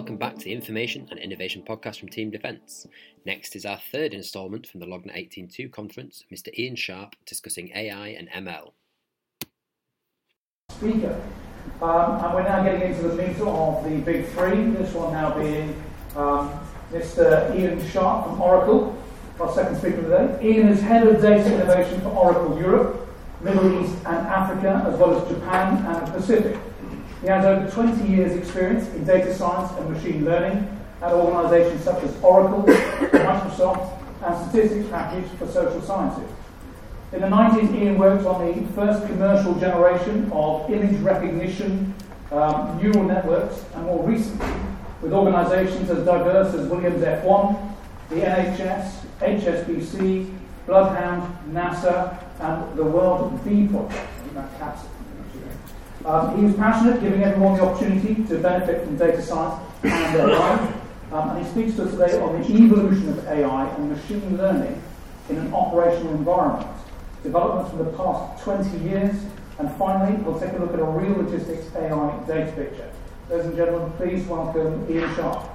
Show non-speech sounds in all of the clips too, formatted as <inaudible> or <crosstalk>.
welcome back to the Information and Innovation podcast from Team Defence. Next is our third instalment from the Lognet 18.2 conference, Mr. Ian Sharp discussing AI and ML. Speaker. Um, and we're now getting into the meter of the big three, this one now being um, Mr. Ian Sharp from Oracle, our second speaker today. Ian is Head of Data Innovation for Oracle Europe, Middle East and Africa, as well as Japan and the Pacific. He has over 20 years' experience in data science and machine learning at organizations such as Oracle, <coughs> Microsoft, and Statistics Package for Social Sciences. In the 90s, Ian worked on the first commercial generation of image recognition um, neural networks, and more recently, with organizations as diverse as Williams F1, the NHS, HSBC, Bloodhound, NASA, and the World Bee Project. Um, he was passionate, giving everyone the opportunity to benefit from data science and AI. Um, and he speaks to us today on the evolution of AI and machine learning in an operational environment, developments from the past 20 years, and finally, we'll take a look at a real logistics AI data picture. Ladies and gentlemen, please welcome Ian Sharp.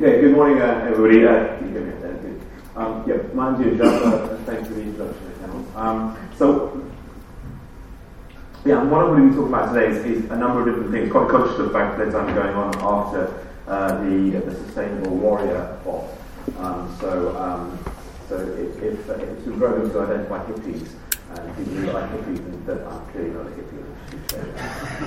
Okay, good morning, uh, everybody. Uh, you um, Ian Sharp. Uh, thanks for the introduction. Um, so, yeah, what I'm going to be talking about today is, is, a number of different things. Quite conscious of the fact that I'm going on after uh, the, the Sustainable Warrior bot. Um, so, um, so if, if, if very good to identify hippies, and people who like hippies, and that I'm clearly not a hippie.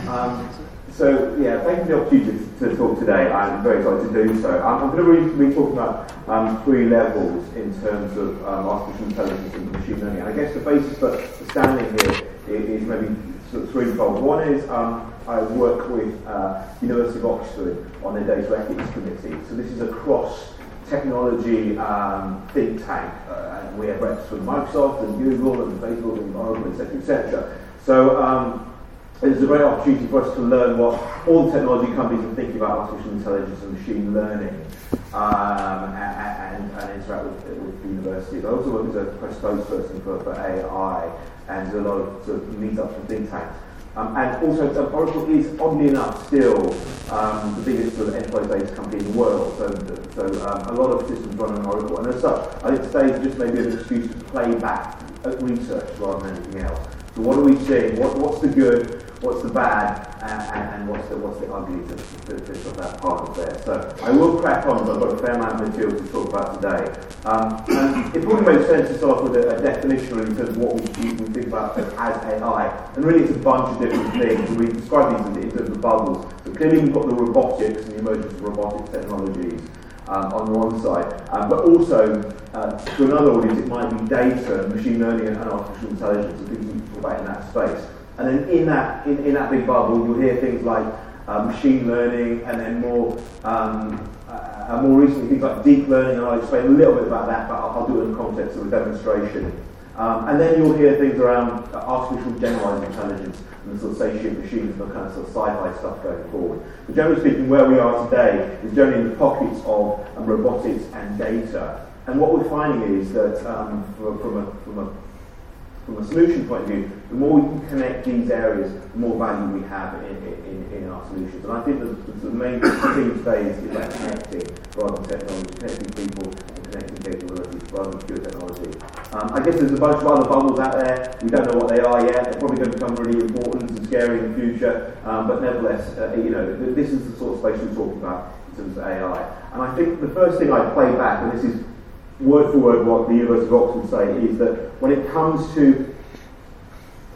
Um, so, yeah, thank you for the opportunity to, to, talk today. I'm very excited to do so. I'm, going to be, be talking about um, three levels in terms of um, artificial intelligence and machine learning. And I guess the basis for, standing here is, maybe sort of threefold. One is um, I work with uh, University of Oxford on their data ethics committee. So this is a cross technology um, think tank. Uh, and we have reps from Microsoft and Google and Facebook and Oracle, etc., etc. So um, it's a great opportunity for us to learn what all the technology companies are thinking about artificial intelligence and machine learning um, and, and, and, interact with, with the university. I also work as a press spokesperson for, for AI and do a lot of, sort of meetups and think tanks. Um, and also, Oracle is, oddly enough, still um, the biggest sort of enterprise-based company in the world. So, so um, a lot of systems run on Oracle. And as such, I think today is just maybe an excuse to play back at research rather than anything else. So what are we seeing? What, what's the good? what's the bad and, and, and what's the what's the to, to, to, of that part of there. So I will crack on, but I've got a fair amount of material to talk about today. Um, and it probably makes sense to start with a, a definition in terms of what we, we think about as AI. And really it's a bunch of different things. We describe these in terms of bubbles. So clearly we've got the robotics and the emergence of robotic technologies. Um, on one side, um, but also uh, to another audience, it might be data, machine learning, and artificial intelligence, and things we talk about in that space. And then in that, in, in that big bubble, you'll hear things like uh, machine learning, and then more, um, uh, more recently things like deep learning, and I'll explain a little bit about that, but I'll, I'll do it in the context of a demonstration. Um, and then you'll hear things around uh, artificial generalized intelligence and the sort of satiate machines and the kind of sort of sci-fi stuff going forward. But generally speaking, where we are today is generally in the pockets of um, robotics and data. And what we're finding is that um, from, a, from a from a solution point of view, the more we can connect these areas, the more value we have in, in, in our solutions. And I think the, the main theme today is about connecting rather than technology, connecting people and connecting capabilities rather than pure technology. Um, I guess there's a bunch of other bubbles out there. We don't know what they are yet. They're probably going to become really important and scary in the future. Um, but nevertheless, uh, you know, this is the sort of space we're talking about in terms of AI. And I think the first thing I'd play back, and this is word for word what the University of Oxford say is that when it comes to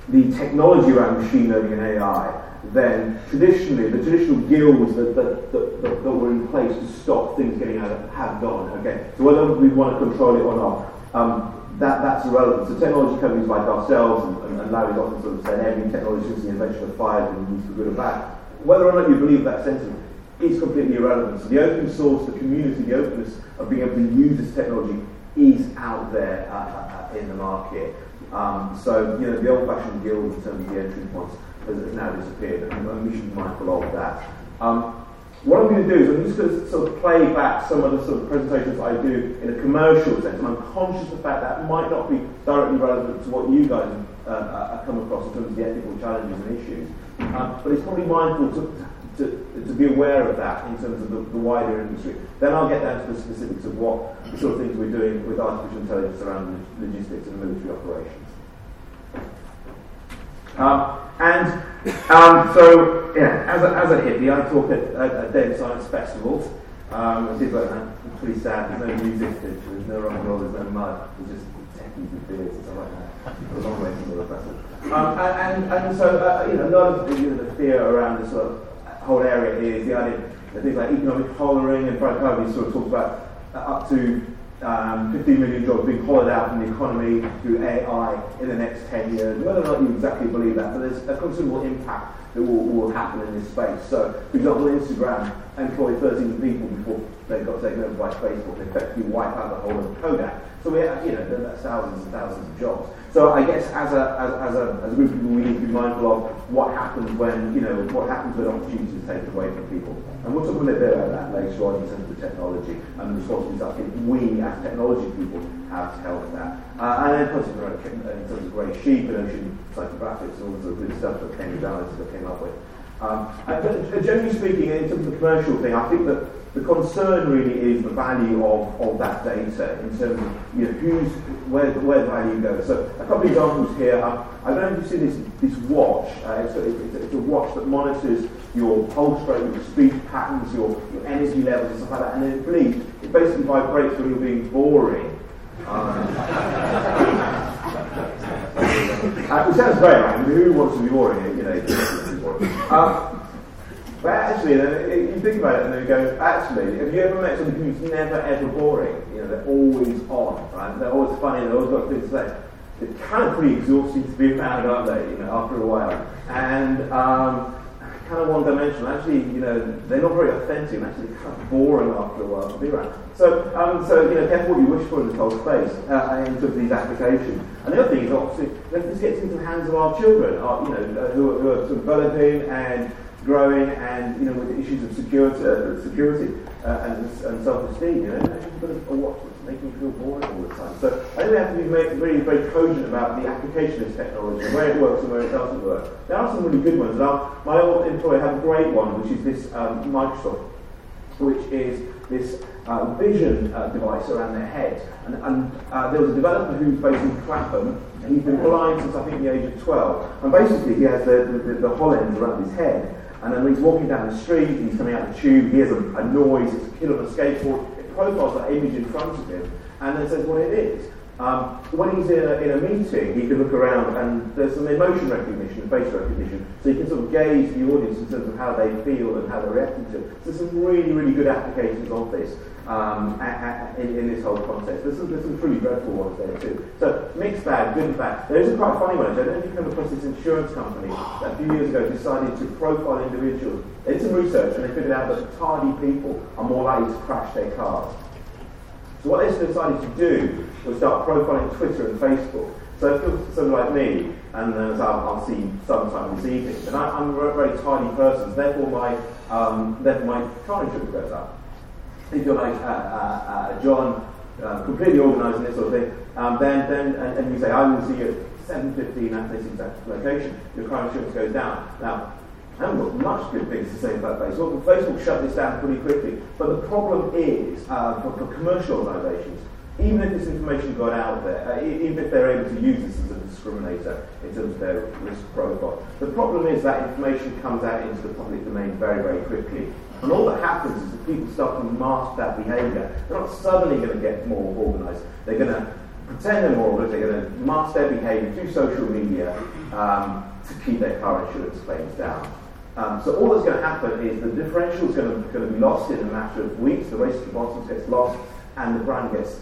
the technology around machine learning and AI, then traditionally the traditional guilds that, that, that, that, that were in place to stop things getting out of, have gone. Okay, so whether we want to control it or not, um, that, that's irrelevant. So technology companies like ourselves, and, and, and Larry's often sort of said every technology since the invention of fire been used for good or bad. Whether or not you believe that sentiment is completely irrelevant. So the open source, the community, the openness of being able to use this technology is out there uh, uh, uh, in the market. Um, so, you know, the old-fashioned guild in terms of the entry points has, has now disappeared, and, we should be mindful of that. Um, what I'm going to do is I'm just going to sort of play back some of the sort of presentations I do in a commercial sense. And I'm conscious of the fact that might not be directly relevant to what you guys uh, uh, come across in terms of the ethical challenges and issues. Um, but it's probably mindful to, to, to be aware of that in terms of the, the, wider industry. Then I'll get down to the specifics of what the sort of things we're doing with artificial intelligence around logistics and military operations. Um, and um, so, yeah, as a, as a hippie, I talk at, at, at data science festivals. Um, and like. It's pretty sad. There's no music, there's no rock and roll, there's no mud. There's just techies with beers and stuff like that. A long way from the. Um, and, and, and so, uh, you know, a lot of the, you know, the fear around the sort of whole area is the idea things like economic hollowing, and Frank Covey sort of talks about up to um, 15 million jobs being hollowed out from the economy through AI in the next 10 years. Whether or not you exactly believe that, but there's a considerable impact that will, will happen in this space. So, for example, Instagram employed 13 people before they got taken over by Facebook They effectively wipe out the whole of Kodak. So we have, you know, that's thousands and thousands of jobs. So I guess as a, as, as, a, as a group of people, we need to be mindful of what happens when, you know, what happens when opportunities are taken away from people. And we'll talk a little bit about that later on in terms of the technology and the responsibilities I think we as technology people have to help that. Uh, and then consequently, in terms of grey sheep and ocean psychographics and all the of good stuff that Cambridge Analytica came up with. Um, and generally speaking, in terms of the commercial thing, I think that the concern really is the value of, of that data in terms of you know, who's, where, where the value goes. So a couple of examples here. Um, I don't know if you've seen this, this watch. Uh, it's, a, it's, a, watch that monitors your pulse rate, your speech patterns, your, your energy levels and stuff like that. And then it it basically vibrates when you're being boring. Um, <laughs> uh, it sounds great, right? Who wants to be boring? You know, um, but actually, you think about it and then go, actually, have you ever met somebody who's never ever boring? You know, they're always on, right? They're always funny, they've always got things to say. It's kind of pretty exhausting to be around, aren't they? You know, after a while, and um, kind of one-dimensional. Actually, you know, they're not very authentic. And actually, kind of boring after a while to be around. So, um, so you know, careful what you wish for in this whole space uh, in terms of these applications. And the other thing is obviously, let's get into the hands of our children, our, you know, uh, who, are, who are developing and growing and you know with issues of security, uh, security uh, and, and, self-esteem. You know, you've got watch that's making you feel bored all the time. So I think we have to be very, very cogent about the application of technology, where it works and where it doesn't work. There are some really good ones. Now, my old employer had a great one, which is this um, Microsoft, which is this uh, vision uh, device around their head. And, and uh, there was a developer who's based in Clapham, and he's been blind since I think the age of 12. And basically, he has the, the, the, the HoloLens around his head. And then he's walking down the street, he's coming out of the tube, he hears a, a noise, it's a kid on a skateboard, it profiles that image in front of him, and then says what it is. Um, when he's in a, in a meeting, he can look around and there's some emotion recognition, face recognition, so you can sort of gauge the audience in terms of how they feel and how they're reacting to it. So there's some really, really good applications of this um, in, in, this whole context. There's some, there's some truly dreadful ones there too. So mixed bag, good and bad. There is a quite funny one. I don't know if you come across this insurance company that a few years ago decided to profile individuals. They did some research and they figured out that tardy people are more likely to crash their cars. So what they decided to do was start profiling Twitter and Facebook. So if you're someone like me, and as I'll, I'll see sometime this evening, and I, am a very tardy person, so therefore my, um, therefore my car insurance goes up if you're like uh, uh, uh John, uh, completely organised and this sort of thing, um, then, then and, and, you say, I will see you at 7.15 at this exact location, your car insurance goes down. Now, haven't got much good things to say about Facebook. Facebook shut this down pretty quickly. But the problem is, uh, for, for, commercial organisations, even if this information got out there, uh, even if they're able to use this as a discriminator in terms of their risk profile, the problem is that information comes out into the public domain very, very quickly. And all that happens is that people start to mask that behaviour. They're not suddenly going to get more organised. They're going to pretend they're more organised. They're going to mask their behaviour through social media um, to keep their car insurance claims down. Um, so all that's going to happen is the differential is going to, be lost in a matter of weeks. The race to the bottom gets lost, and the brand gets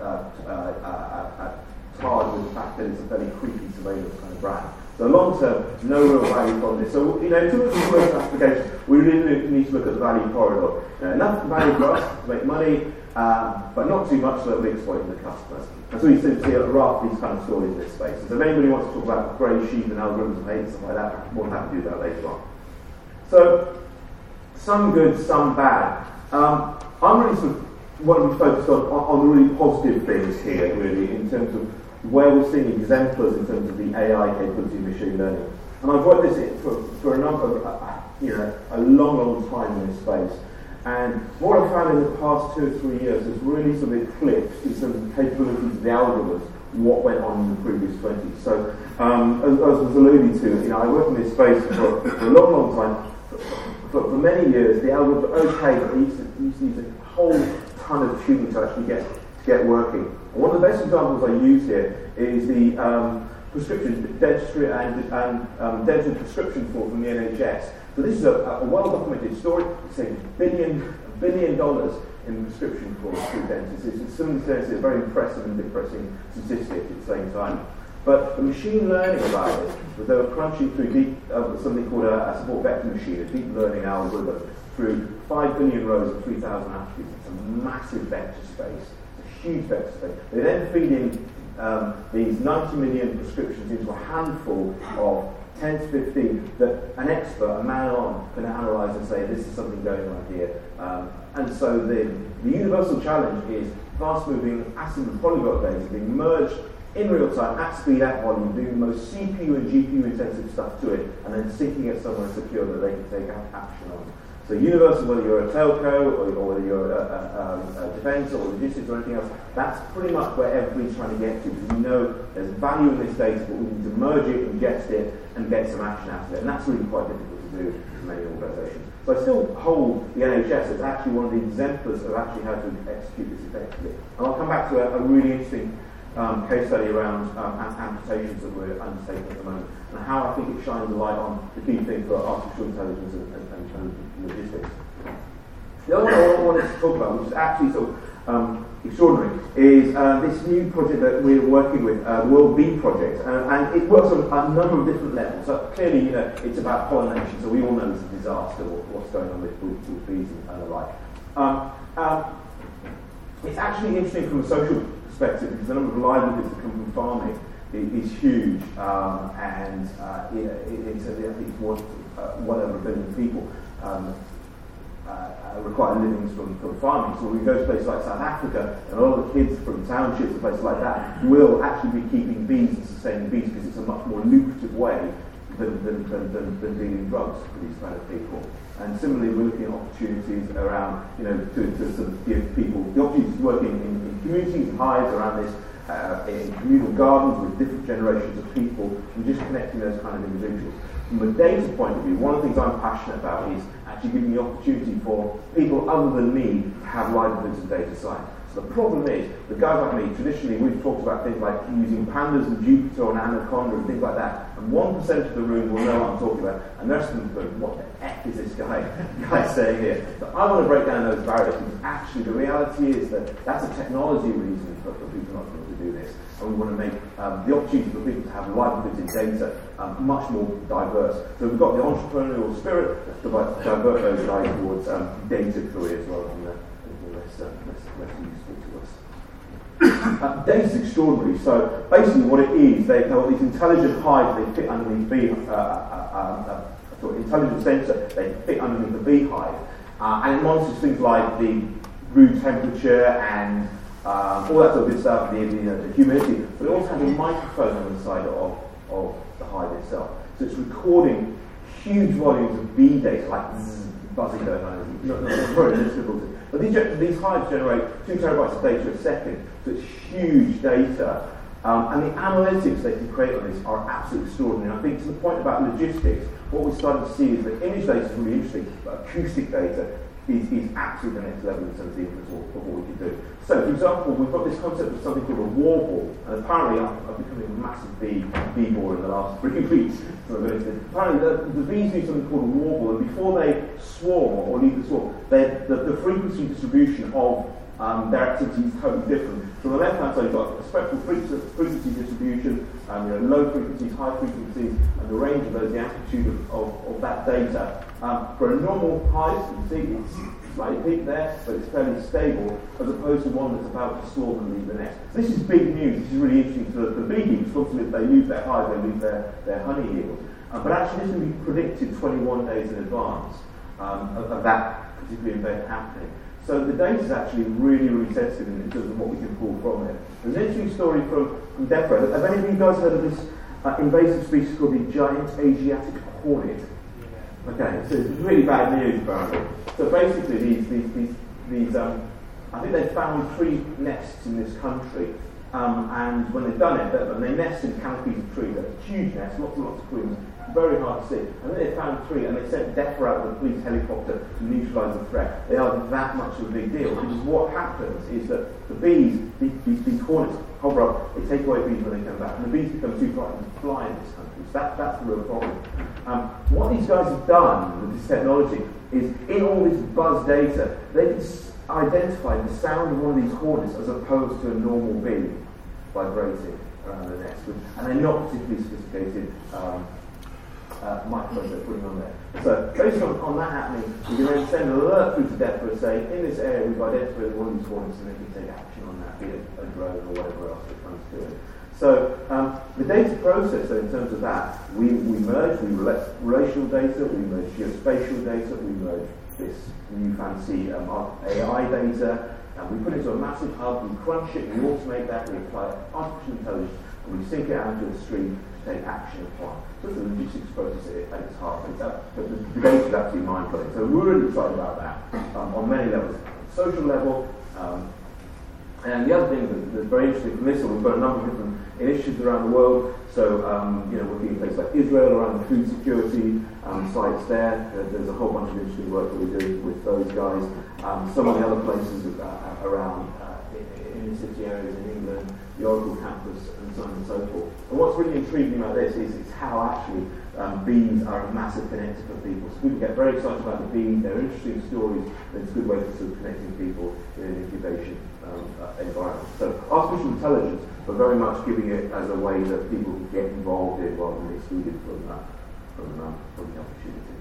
uh, uh, uh, uh tarred with the fact that it's a very creepy surveillance kind of brand. So long term, no real value from this. So, you know, in terms of commercial applications, we really need to look at the value corridor. You know, enough value for us to make money, but not too much so that we exploit the customers. And so you see, see a raft of these kind of stories in this space. So if anybody wants to talk about grey sheep and algorithms and hate and stuff like that, we'll have to do that later on. So, some good, some bad. Um, I'm really sort of want to be focused on, on, the really positive things here, really, in terms of where we're seeing exemplars in terms of the AI capability of machine learning. And I've worked this for, for a number of, uh, you know, a long, long time in this space. And what I've found in the past two or three years has really sort of eclipsed in terms of the capabilities of the algorithms what went on in the previous 20s. So, um, as, as was alluded to, you know, I worked in this space for, for a long, long time. For, for many years, the algorithms were okay, but they used to, use a whole ton of tuning to actually get to get working. And one of the best examples I use here is the um, prescription dentistry and, and um, dental prescription form from the NHS. So this is a, a well-documented story. It's a billion, dollars in prescription for dentists. It's, some sense, a very impressive and depressing statistic at the same time. But the machine learning about it, was they were crunching through deep, uh, something called a, a, support vector machine, a deep learning algorithm, through 5 billion rows of 3,000 attributes. It's a massive vector space. A huge vector space. They then feed in um, these 90 million prescriptions into a handful of 10 to 15 that an expert, a man on, can analyse and say, this is something going on here. Um, and so the, the universal challenge is fast moving and polyglot data being merged in real time, at speed, at volume, doing the most CPU and GPU intensive stuff to it, and then syncing it somewhere secure that they can take action on. So universal, whether you're a telco or, or whether you're a, a, a, defence or logistics or anything else, that's pretty much where everybody's trying to get to because we know there's value in this data, but we need to merge it, ingest it, and get some action out of it. And that's really quite difficult to do for many organisations. So I still hold the NHS as actually one of the exemplars of actually how to execute this effectively. And I'll come back to a, a really interesting um, case study around um, amputations that we're undertaking at the moment, and how I think it shines a light on the key thing for artificial intelligence and, and, and, logistics. The other one I wanted to talk about, which is actually sort of um, extraordinary, is uh, this new project that we're working with, uh, the World Bee Project, uh, and it works on a number of different levels. So clearly, you know, it's about pollination, so we all know it's a disaster what's going on with, with, with bees and, the like. Um, um, it's actually interesting from a social perspective because the number of livelihoods that come from farming is, huge, um, and uh, it, it's, I think it's one, uh, one over a billion people um, uh, uh, require livings from, from farming. So when we go to places like South Africa, and a lot of the kids from townships and places like that will actually be keeping bees and sustaining bees because it's a much more lucrative way than, than, than, than, than dealing drugs for these kind of people. And similarly, we're looking at opportunities around, you know, to, to sort of give people the opportunity to work in, in, in communities and hives around this, uh, in communal gardens with different generations of people, and just connecting those kind of individuals. From a data point of view, one of the things I'm passionate about is actually giving the opportunity for people other than me to have livelihoods in data science. So the problem is, the guys like me, traditionally we've talked about things like using pandas and Jupyter and Anaconda and things like that, and 1% of the room will know what I'm talking about, and the rest of them go, what the heck is this guy, <laughs> guy saying here? So I want to break down those barriers, because actually the reality is that that's a technology reason for, for people not being able to do this, and we want to make um, the opportunity for people to have livelihoods in data um, much more diverse. So we've got the entrepreneurial spirit to divert those guys towards um, data careers rather than the less, uh, less, less useful uh, data's extraordinary. So basically, what it is, they've got these intelligent hives they fit underneath bee, uh, uh, uh, uh intelligent sensor they fit underneath the beehive, and it monitors things like the room temperature and um, all that sort of good stuff, the, the, the, humidity, but it also has a microphone on the side of, of the hive itself. So it's recording huge volumes of bee data, like zzz, buzzing going on. Not, not, not very but these, these hives generate two terabytes of data a second, so it's huge data. Um, and the analytics they can create on this are absolutely extraordinary. I think to the point about logistics, what we're starting to see is that image data is really interesting, but acoustic data is, is absolutely the next level in terms of the inference of, what we can do. So, for example, we've got this concept of something called a warble, and apparently I've, I've become a massive bee, bee bore in the last three <laughs> weeks. So apparently the, the, bees do something called a warble, and before they swarm or leave the swarm, the, the frequency distribution of um, their activity is totally different. So on the left hand side, you've got a spectral frequency distribution, um, you know, low frequencies, high frequencies, and the range of those, the amplitude of, of, of that data. Um, for a normal hive, you see it's slightly peaked there, but it's fairly stable, as opposed to one that's about to swarm and leave the nest. This is big news. This is really interesting for the beekeepers. Obviously, if they lose their hive, they lose their, their honey yield. Uh, but actually, this can be predicted 21 days in advance. um, of, of, that particular event happening. So the data is actually really, really sensitive in terms of what we can pull from it. There's an interesting story from, from DEFRA. Have any of you guys heard of this uh, invasive species called the giant Asiatic hornet? Okay, so it's really bad news apparently. So basically, these, these, these, these um, I think they found three nests in this country um, and when they've done it, and they nest in canopies of trees, they're huge nests, lots and lots of queens, very hard to see. And then they found three, and they sent DEFRA out with a police helicopter to neutralise the threat. They aren't that much of a big deal, because what happens is that the bees, these, these, hornets, hover up, they take away bees when they come back, and the bees become too frightened to fly in this country. So that, that's the real problem. Um, what these guys have done with this technology is, in all this buzz data, they can identify the sound of one of these hornets as opposed to a normal bee vibrating around the nest. And they're not particularly sophisticated um, uh, microphones they're putting on there. So based on, on that happening, we can then send an alert through to DEFRA saying, in this area we've identified one of these hornets and they can take action on that, be it a drone or whatever else they're trying to do. So um, the data processor, in terms of that, we, we merge, we relate relational data, we merge geospatial data, we merge this new fancy um, AI data, and we put it into a massive hub, we crunch it, we automate that, we apply artificial intelligence, and we sync it out into a stream take action upon. So it's a logistics process at its heart. It's but the, data is absolutely mind-blowing. So we're really excited about that um, on many levels. Social level, um, and the other thing that, that's very interesting from this we've got a number of different initiatives around the world. So, um, you know, working in places like Israel around food security um, sites there. There's a whole bunch of interesting work that we're doing with those guys. Um, some of the other places uh, around uh, in, the city areas in England, the Oracle campus, and so on and so forth. And what's really intriguing about this is, is how actually um, bees are a massive connector for people. So people get very excited about the bees, they're interesting stories, and it's a good way for sort of connecting people in an incubation um, uh, environment. So artificial intelligence, but very much giving it as a way that people can get involved in rather than excluded from that, from, um, from the opportunity.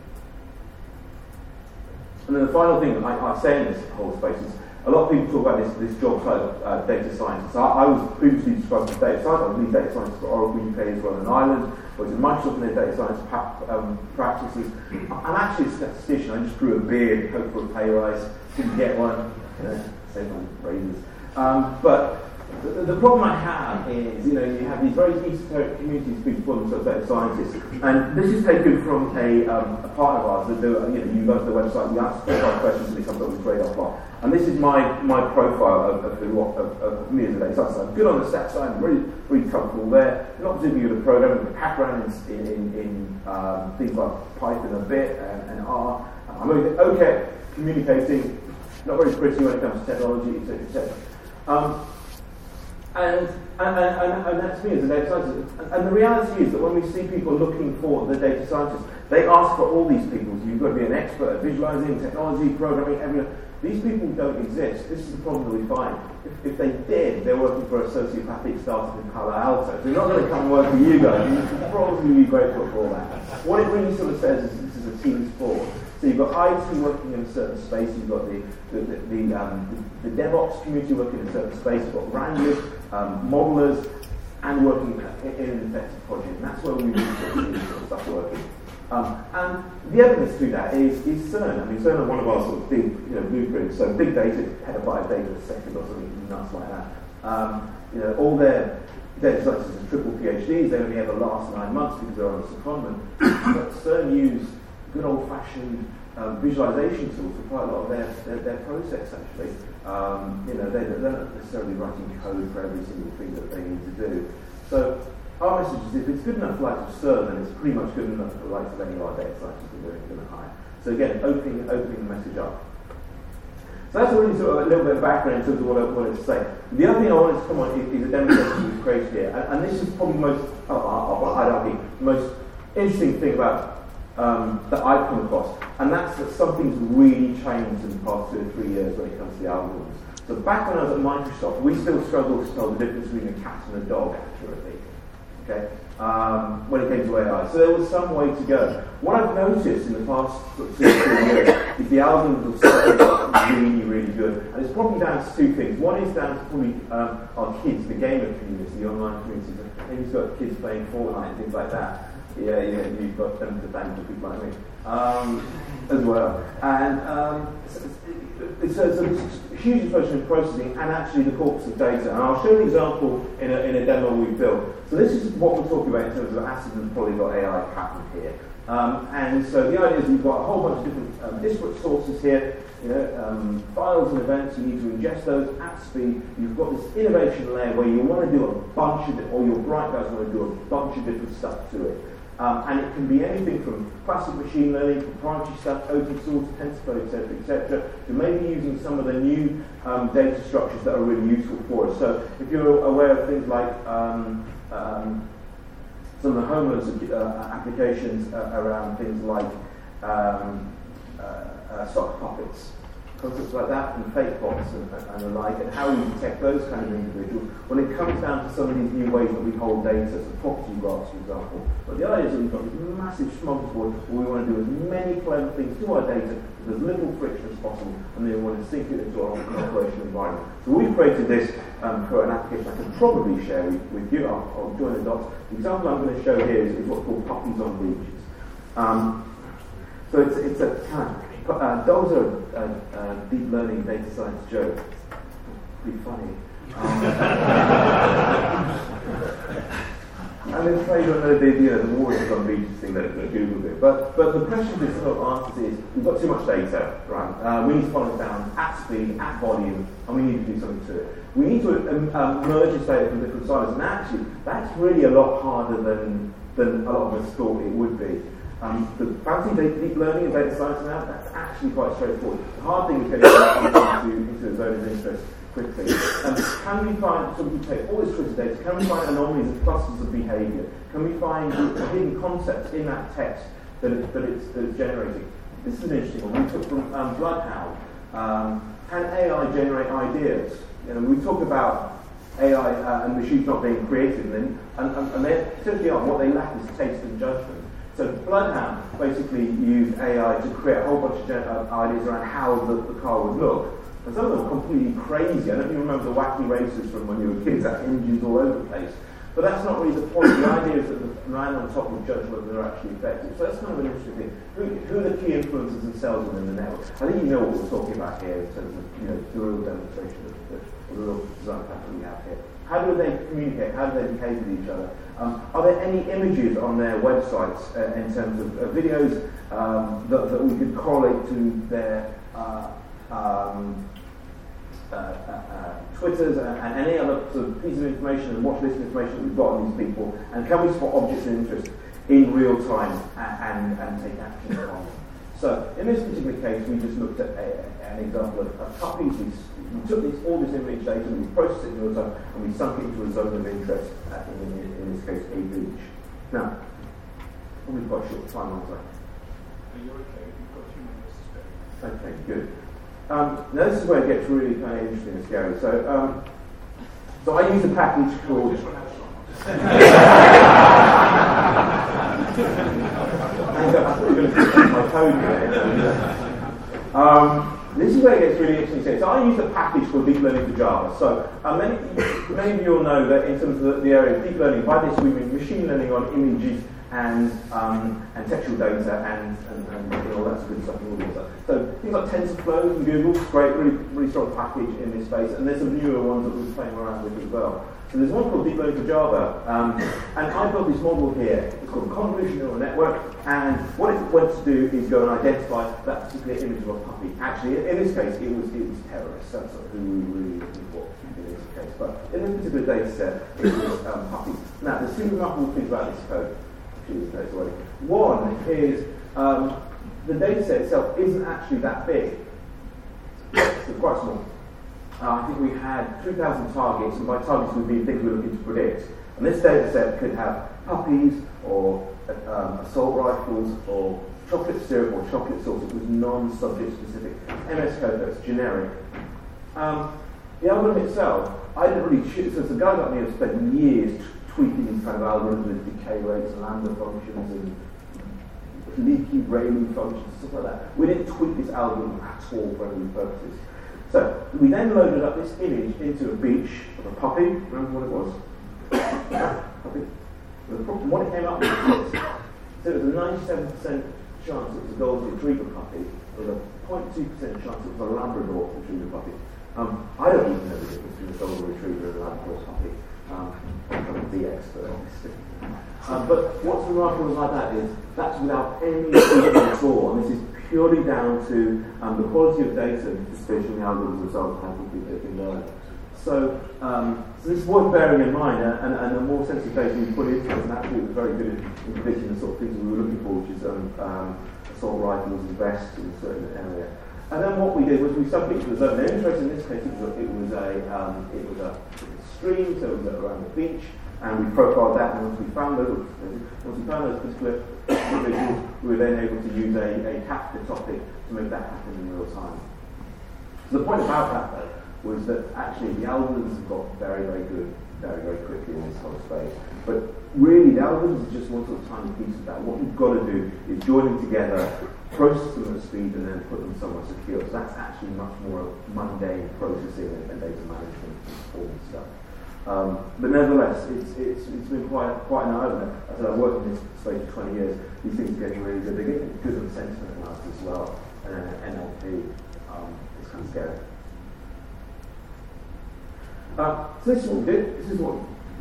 And then the final thing I, I say in this whole space is a lot of people talk about this, this job title, uh, data scientist. I, I, was previously described as a data scientist. I lead data scientist for Oracle UK as well in Ireland. I was in Microsoft in their data science pa- um, practices. I'm actually a statistician. I just grew a beard, hoped for a pay rise, didn't get one. You know, save my raises. Um, but the, the, problem I have is, you know, you have these very esoteric communities of people call themselves data scientists, and this is taken from a, um, a partner of ours that do, you know, you go to the website, you ask five questions, and it comes up with radar plot. And this is my, my profile of, of, of, of me as a data scientist. I'm good on the stats side, I'm really, really comfortable there. Not particularly good at programming, but background in, in, in um, things like Python a bit and, and R. I'm okay at communicating, not very pretty when it comes to technology, etc. etc. Um, and, and, and, and, that's me as a data scientist. And, the reality is that when we see people looking for the data scientists, they ask for all these people. So you've got to be an expert at visualizing, technology, programming, everything. These people don't exist. This is the problem that we find. If, if they did, they're working for a sociopathic startup in Palo Alto. They're not going to come work for you guys. You should probably be grateful for all that. What it really sort of says is this is a team sport. So you've got IT working in a certain space, you've got the, the, the, the, um, the, DevOps community working in a certain space, you've got wranglers, um, modelers, and working in an effective project. And that's where we really sort of stuff working. Um, and the evidence to that is, is CERN. I mean, CERN are one of our sort of big you know, blueprints. So big data, petabyte data a second or something nuts like that. Um, you know, all their data scientists are triple PhDs. They only ever last nine months because they're on a secondment. but CERN use good old-fashioned um, visualization tools for quite a lot of their, their, their process, actually. Um, you know, they, they're not necessarily writing code for every single thing that they need to do. So our message is if it's good enough for likes of CERN, then it's pretty much good enough for the likes of any of our data scientists we're going to hire. So again, opening, opening the message up. So that's really sort of a little bit of background in terms of what I wanted to say. The other thing I wanted to come on is, is a demonstration we've created here. And, and, this is probably most, I'd argue, the most interesting thing about um, that I've come across. And that's that something's really changed in the past two or three years when it comes to the algorithms. So back when I was at Microsoft, we still struggled to tell the difference between a cat and a dog accurately okay, um, when it came to AI. So there was some way to go. What I've noticed in the past sort two years is the algorithms have really, really good. And it's probably down to two things. One is down to probably um, our kids, the gamer community, the online community. You've got kids playing Fortnite and things like that. Yeah, yeah, you've got them to thank for people like me um, as well. And um, it's, a, it's a huge expression of processing and actually the corpus of data. And I'll show an example in a, in a demo we've built. So this is what we're talking about in terms of ACID and polyglot AI pattern here. Um, and so the idea is we've got a whole bunch of different um, disparate sources here, you know, um, files and events, you need to ingest those at speed. You've got this innovation layer where you want to do a bunch of, or your bright guys want to do a bunch of different stuff to it. Um, and it can be anything from classic machine learning, proprietary stuff, open source, TensorFlow, etc., etc., You may be using some of the new um, data structures that are really useful for us. So if you're aware of things like um, um some of the homeowners uh, applications uh, around things like um, uh, uh, sock puppets, concepts like that, and fake bots and, and, the like, and how we detect those kind of individuals when it comes down to some of these new ways that we hold data, so property graphs, for example. But the idea is that we've got this massive smorgasbord where we want to do as many clever things to our data with as little friction as possible, and then we want to sink it into our operational environment. So we've created this um, for an application I can probably share with, with you. I'll, I'll, join the dots. The example I'm going to show here is, is what's called puppies on beaches. Um, so it's, it's a kind uh, those are uh, uh, deep learning data science jokes. Pretty funny. Um, <laughs> and then played on the, the, you know, the Warriors on Beaches thing that, Google did. But, but the question this sort of answers is we've got too much data, right? Uh, we need to follow it down at speed, at volume, and we need to do something to it. We need to um, um, merge this data from different silos, and actually, that's really a lot harder than, than a lot of us thought it would be. Um, the fancy deep learning and data science now, that's actually quite straightforward. The hard thing is getting into, into a zone of interest quickly. And can we find, so we take all this Twitter data, can we find anomalies and clusters of behavior? Can we find hidden concepts in that text that, it, that, it's, that it's generating? This is an interesting one. We took from um, Bloodhound. Um, can AI generate ideas? You know, we talk about AI uh, and machines not being creative, and, and, and they certainly are. What they lack is taste and judgment. So Bloodhound basically used AI to create a whole bunch of uh, ideas around how the, the, car would look. And some of them were completely crazy. I don't even remember the wacky races from when you were kids, that engines all over the place. But that's not really the point. The idea is that the man on top will judge whether they're actually effective. So that's kind of an interesting thing. Who, who are the key influences themselves within the network? I think you know what we're talking about here in terms of you know, the real demonstration of the, the real design pattern we have here. How do they communicate? How do they behave with each other? Um, are there any images on their websites uh, in terms of uh, videos um, that, that, we could correlate to their uh, um, uh, uh, uh, Twitters and, and, any other sort of piece of information and watch list information that we've got on these people? And can we spot objects of interest in real time and, and, and take action on them? So in this particular case, we just looked at a, an example of, a puppies. We, we took this, all this image data, we processed it in real time, and we sunk it into a zone of interest, uh, in, in, this case, a beach. Now, probably quite short time, aren't I? Are you okay? You've got a few minutes to spare. Okay, good. Um, now this is where it gets really kind of interesting and scary. So, um, so I use a package called. <laughs> Um, this is where it gets really interesting. So I use a package called Deep Learning for Java. So uh, many, many of you will know that in terms of the, the, area of deep learning, by this we mean machine learning on images and um, and textual data and, and, and all that sort of stuff. So things like TensorFlow from Google, great, really, really strong package in this space. And there's some newer ones that we're playing around with as well. So there's one called Deep Learning for Java, um, and I built this model here. It's called a Convolutional Neural Network, and what it wants to do is go and identify that particular image of a puppy. Actually, in this case, it was it was terrorists. That's who we really looking for in this case. But in this particular data set, it was um, puppies. Now, there's two remarkable things about this code. One is um, the data set itself isn't actually that big. It's quite small. Uh, I think we had 3,000 targets, and by targets we mean things we're looking to predict. And this data set could have puppies, or um, assault rifles, or chocolate syrup, or chocolate sauce. It was non-subject specific. MS code that's generic. Um, the algorithm itself, I didn't really choose. So, the guy like me have spent years tweaking these kind of algorithms with decay rates, and lambda functions, and leaky ReLU functions, stuff like that. We didn't tweak this algorithm at all for any purposes. So we then loaded up this image into a beach of a puppy. Remember what it was? <coughs> puppy. The problem, what it came up with was So it was a 97% chance it was a golden retriever puppy, with a 0.2% chance it was a Labrador retriever puppy. Um, I don't even know the difference between a golden retriever and a Labrador puppy. Um, I'm the expert, obviously. Um, but what's remarkable about that is that's without any <coughs> at all, and this is purely down to um, the quality of data, especially the algorithms themselves, how quickly they can learn. So, um, so this is worth bearing in mind, and, and, the more sensitive data we put into it, and actually was very good in predicting the sort of things we were looking for, which is assault rifles and vests in a certain area. And then what we did was we subbed it to the zone. The interest in this case, it was a, it was a, um, it was a stream, so it was around the beach, and we profiled that. And once we found those, once we found those particular individuals, we were then able to use a, a Kafka topic to make that happen in real time. So the point about that, though, was that actually the algorithms have got very, very good very, very quickly in this whole space. But really, the algorithms is just one sort of tiny piece of that. What you've got to do is join them together, process them at speed, and then put them somewhere secure. So that's actually much more mundane processing and, and data management and stuff. Um, but nevertheless, it's, it's, it's been quite, quite an eye-opener. Said I've worked in this space for 20 years. These things are getting really good. They're getting good on sentiment analysis as well, and NLP. Um, it's kind of scary. Uh, so this is what we. This is what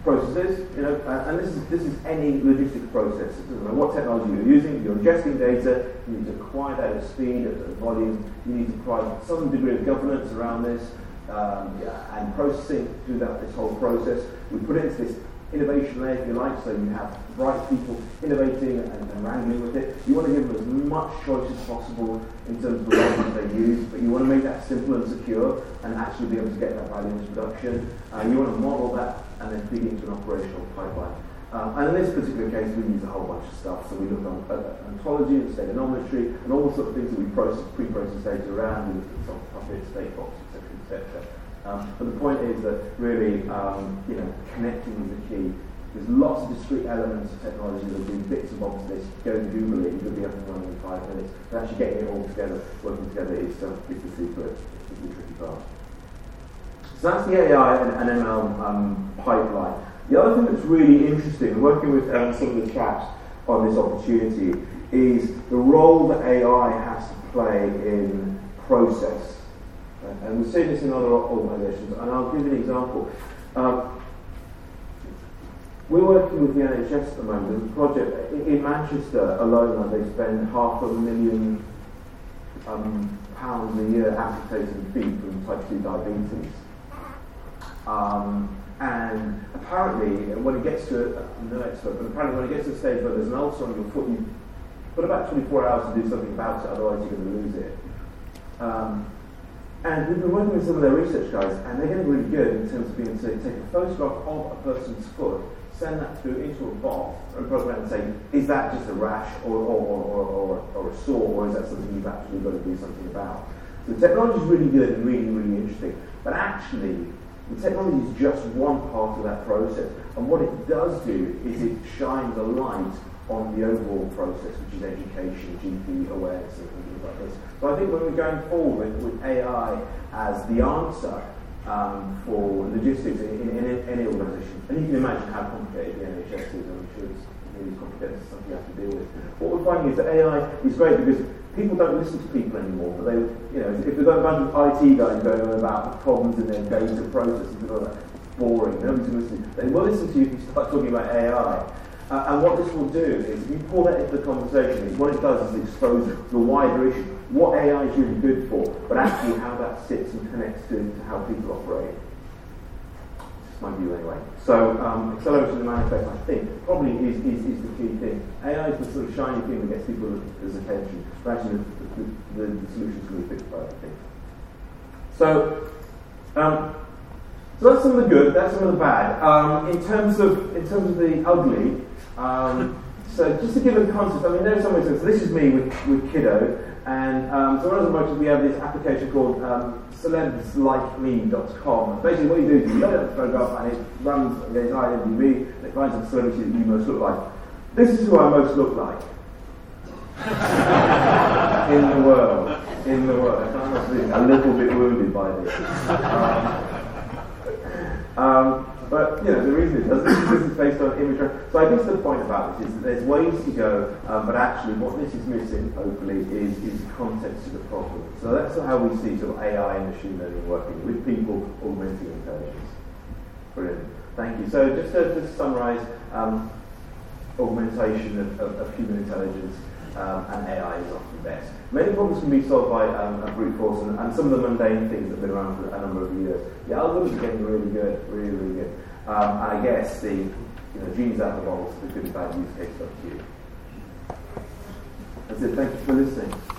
process is, you know, uh, and this is this is any logistics process. It doesn't matter what technology you're using. You're ingesting data. You need to acquire that at speed, at, at volume. You need to provide some degree of governance around this um, and processing through that this whole process. We put it into this innovation layer, if you like, so you have bright people innovating and, and wrangling with it. You want to give them as much choice as possible in terms of the language they use, but you want to make that simple and secure and actually be able to get that value into production. Uh, you want to model that and then feed into an operational pipeline. Um, and in this particular case, we use a whole bunch of stuff. So we look on uh, ontology and state and all the sort of things that we process, pre-process data around. We look at sock puppets, state boxes, etc.. Um, but the point is that really, um, you know, connecting is the key. There's lots of discrete elements of technology that do bits and bobs of this. Go and Google it, you'll be up and running in five minutes. But actually getting it all together, working together is, uh, is the secret, is the tricky part. So that's the AI and, and ML um, pipeline. The other thing that's really interesting, working with um, some of the chaps on this opportunity, is the role that AI has to play in process and we've seen this in other organisations, and I'll give an example. Um, we're working with the NHS at the moment. A project in Manchester alone, they spend half a million um, pounds a year amputating feet from type 2 diabetes. Um, and apparently, when it gets to, I'm no expert, but apparently when it gets to stage where there's an ulcer on your foot, you've got about 24 hours to do something about it, otherwise you're going to lose it. Um, and we've been working with some of their research guys, and they're getting really good in terms of being able to take a photograph of a person's foot, send that through into a bot, and program and say, is that just a rash or, or, or, or, or a sore, or is that something you've actually got to do something about? So the technology is really good and really, really interesting. But actually, the technology is just one part of that process. And what it does do is it shines a light on the overall process, which is education, GP awareness, and things this. So I think when we're going forward with AI as the answer um, for logistics in, in, in any organisation, and you can imagine how complicated the NHS is, I'm sure it's really complicated, it's something you have to deal with. What we're finding is that AI is great because people don't listen to people anymore, but they, you know, if they've a bunch of IT guys going on about problems in their data process and things like that, boring, nobody's listening. They will listen to you if you start talking about AI. Uh, and what this will do is, if you pull that into the conversation, what it does is expose the wider issue what AI is really good for, but actually how that sits and connects to, to how people operate. That's my view anyway. So um, the manifest, I think, probably is, is, is the key thing. AI is the sort of shiny thing that gets people's attention, actually the, the, the, the solution is really part, I think. So, um, so that's some of the good, that's some of the bad. Um, in terms of in terms of the ugly, um, so just to give a context, I mean, there's some ways. So this is me with, with Kiddo, and um, so one of the motives we have this application called um, celebslikeme.com. Basically, what you do is you load up the photograph and it runs against IMDb and it finds the celebrity that you most look like. This is who I most look like <laughs> in the world. In the world. I'm a little bit wounded by this. Um, um, but you know the reason it doesn't is because it's based on image. So I guess the point about this is that there's ways to go, um, but actually what this is missing, hopefully, is, is context to the problem. So that's how we see sort of AI and machine learning working with people augmenting intelligence. Brilliant. Thank you. So just to, to summarise, um, augmentation of, of, of, human intelligence um, and AI is often best. Many problems can be solved by um, brute force, and, and, some of the mundane things that have been around for a number of years. The algorithms are getting really good, really, really good. Um, and I guess the you know, genes out of the box, the good bad use case up to you. That's it. Thank you for listening.